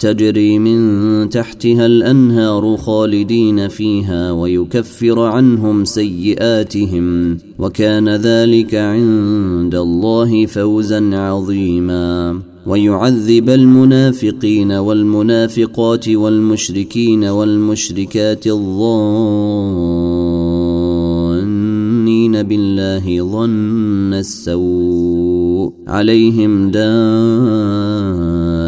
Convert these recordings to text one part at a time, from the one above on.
تجري من تحتها الأنهار خالدين فيها ويكفر عنهم سيئاتهم وكان ذلك عند الله فوزا عظيما. ويعذب المنافقين والمنافقات والمشركين والمشركات الظانين بالله ظن السوء عليهم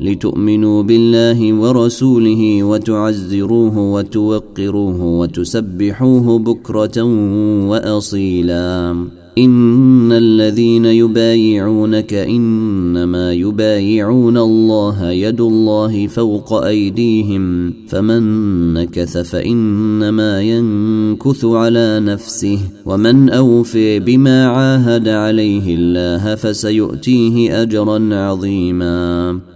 لتؤمنوا بالله ورسوله وتعزروه وتوقروه وتسبحوه بكرة وأصيلا. إن الذين يبايعونك إنما يبايعون الله يد الله فوق أيديهم فمن نكث فإنما ينكث على نفسه ومن أوفي بما عاهد عليه الله فسيؤتيه اجرا عظيما.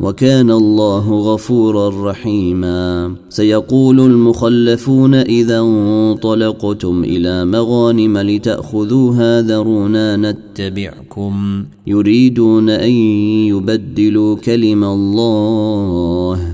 وكان الله غفورا رحيما. سيقول المخلفون إذا انطلقتم إلى مغانم لتاخذوها ذرونا نتبعكم. يريدون أن يبدلوا كلم الله.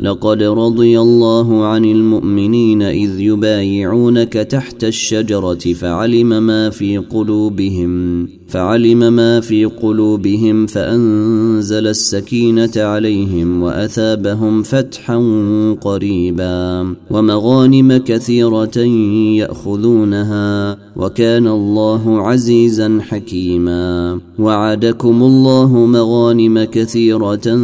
لقد رضي الله عن المؤمنين إذ يبايعونك تحت الشجرة فعلم ما في قلوبهم فعلم ما في قلوبهم فأنزل السكينة عليهم وأثابهم فتحا قريبا ومغانم كثيرة يأخذونها وكان الله عزيزا حكيما. وعدكم الله مغانم كثيرة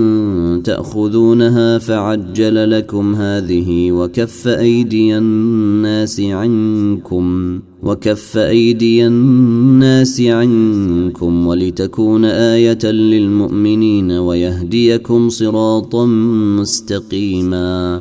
تأخذونها فعجل لكم هذه وكف أيدي الناس عنكم وكف أيدي الناس عنكم ولتكون آية للمؤمنين ويهديكم صراطا مستقيما.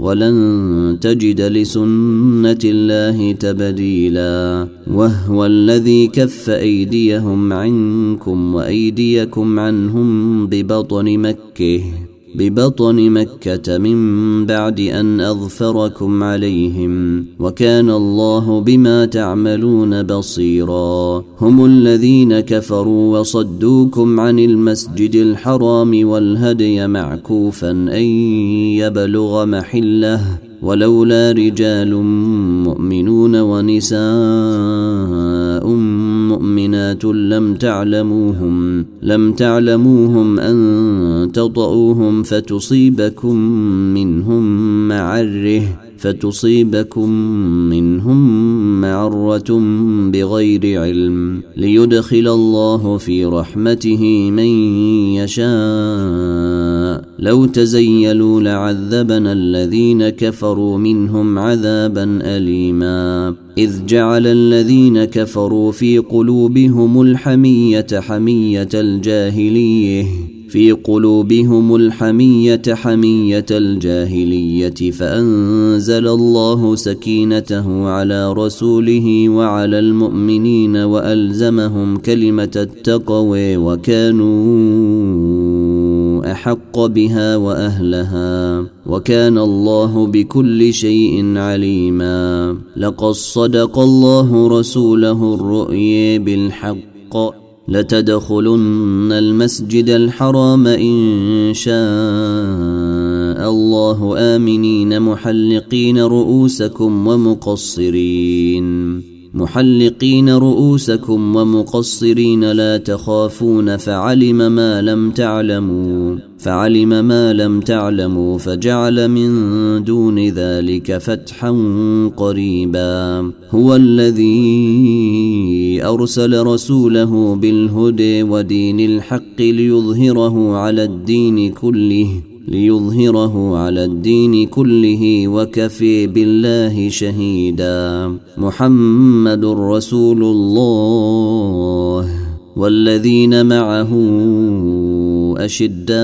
ولن تجد لسنة الله تبديلا وهو الذي كف أيديهم عنكم وأيديكم عنهم ببطن مكه ببطن مكة من بعد أن أظفركم عليهم وكان الله بما تعملون بصيرا. هم الذين كفروا وصدوكم عن المسجد الحرام والهدي معكوفا أن يبلغ محلة ولولا رجال مؤمنون ونساء مؤمنات لم تعلموهم لم تعلموهم أن تطؤوهم فتصيبكم منهم معرة. فتصيبكم منهم معرة بغير علم ليدخل الله في رحمته من يشاء. لو تزيلوا لعذبنا الذين كفروا منهم عذابا أليما. إذ جعل الذين كفروا في قلوبهم الحمية حمية الجاهلية. في قلوبهم الحمية حمية الجاهلية فأنزل الله سكينته على رسوله وعلى المؤمنين وألزمهم كلمة التقوى وكانوا أحق بها وأهلها وكان الله بكل شيء عليما. لقد صدق الله رسوله الرؤيا بالحق. لتدخلن المسجد الحرام إن شاء الله آمنين محلقين رؤوسكم ومقصرين. محلقين رؤوسكم ومقصرين لا تخافون فعلم ما لم تعلموا فعلم ما لم تعلموا فجعل من دون ذلك فتحا قريبا. هو الذي أرسل رسوله بالهدى ودين الحق ليظهره على الدين كله ليظهره على الدين كله وكفي بالله شهيدا. محمد رسول الله والذين معه أشداء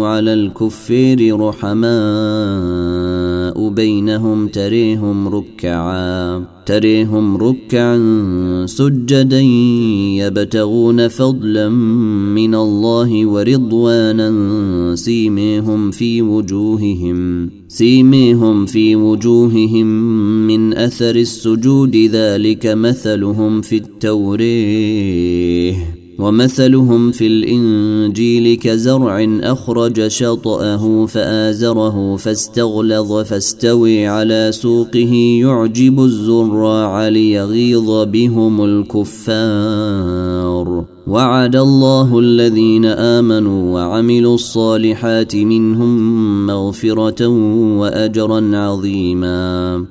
على الكفير بينهم تريهم ركعا تريهم ركعا سجدا يبتغون فضلا من الله ورضوانا سيميهم في وجوههم سيميهم في وجوههم من أثر السجود ذلك مثلهم في التوريه. ومثلهم في الإنجيل كزرع أخرج شطأه فآزره فاستغلظ فاستوي على سوقه يعجب الزراع ليغيظ بهم الكفار. وعد الله الذين آمنوا وعملوا الصالحات منهم مغفرة وأجرا عظيما.